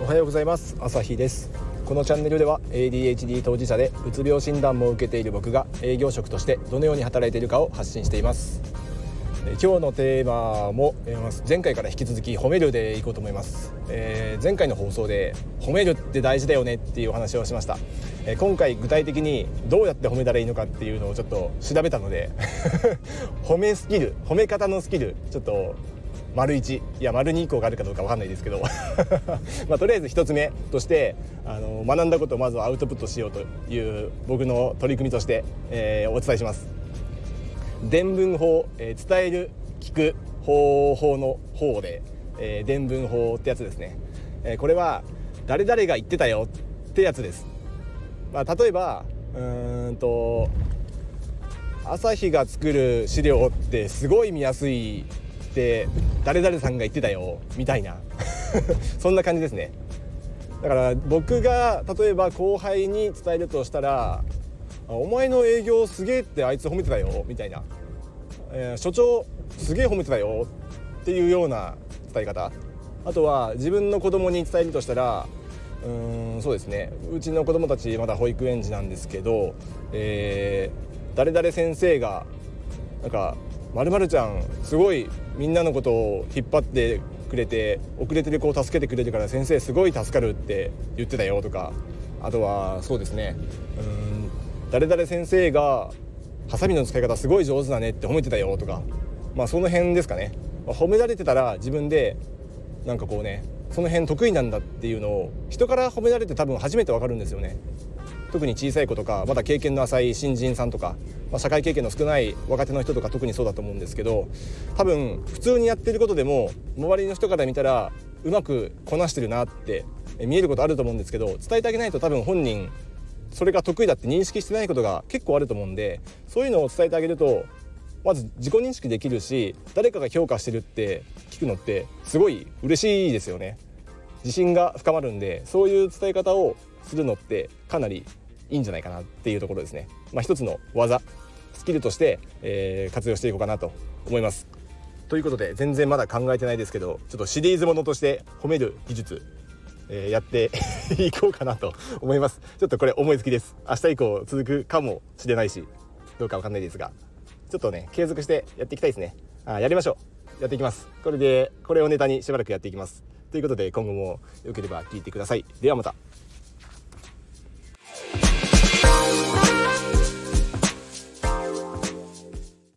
おはようございます。朝日です。このチャンネルでは ADHD 当事者でうつ病診断も受けている僕が営業職としてどのように働いているかを発信しています。今日のテーマも前回から引き続き褒めるでいこうと思います、えー、前回の放送で褒めるって大事だよねっていうお話をしました、えー、今回具体的にどうやって褒めたらいいのかっていうのをちょっと調べたので 褒めスキル褒め方のスキルちょっと丸1いや丸2以降があるかどうか分かんないですけど。まあ、とりあえず1つ目としてあの学んだことをまずはアウトプットしようという僕の取り組みとして、えー、お伝えします。伝聞法、えー、伝える聞く方法の方で、えー、伝聞法ってやつですね、えー、これは誰々が言ってたよってやつです、まあ、例えばうんと朝日が作る資料ってすごい見やすいって誰々さんが言ってたよみたいな。そんな感じですね。だから僕が例えば後輩に伝えるとしたら「お前の営業すげえってあいつ褒めてたよ」みたいな、えー、所長すげえ褒めてたよっていうような伝え方。あとは自分の子供に伝えるとしたらうーんそうですね。うちの子供たちまだ保育園児なんですけど、えー、誰々先生がなんかまるちゃんすごいみんなのことを引っ張ってくれて遅れてる子を助けてくれるから先生すごい助かるって言ってたよとかあとはそうですね。うん誰々先生がハサミの使い方すごい上手だねって褒めてたよとかまあその辺ですかね、まあ、褒められてたら自分でなんかこうねその辺得意なんだっていうのを人から褒められて多分初めてわかるんですよね。特に小さい子とかまだ経験の浅い新人さんとか、まあ、社会経験の少ない若手の人とか特にそうだと思うんですけど多分普通にやってることでも周りの人から見たらうまくこなしてるなって見えることあると思うんですけど伝えてあげないと多分本人それが得意だって認識してないことが結構あると思うんでそういうのを伝えてあげるとまず自己認識できるし誰かが評価してるって聞くのってすごい嬉しいですよね。自信が深まるんでそういう伝え方をするのってかなりいいんじゃないかなっていうところですね。まあ、一つの技スキルとして、えー、活用していこうかなと思います。ということで全然まだ考えてないですけどちょっとシリーズものとして褒める技術、えー、やっていこうかなと思います。ちょっとこれ思いつきです。明日以降続くかもしれないしどうかわかんないですがちょっとね継続してやっていきたいですね。あやりましょう。やっていきます。これでこれをネタにしばらくやっていきます。ということで今後も良ければ聞いてください。ではまた。